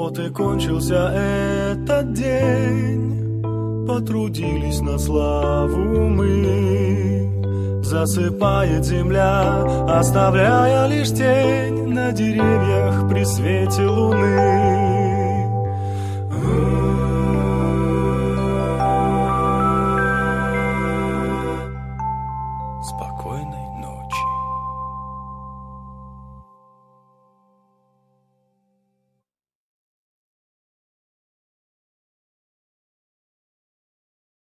Вот и кончился этот день, Потрудились на славу мы. Засыпает земля, оставляя лишь тень На деревьях при свете луны. Спокойной ночи.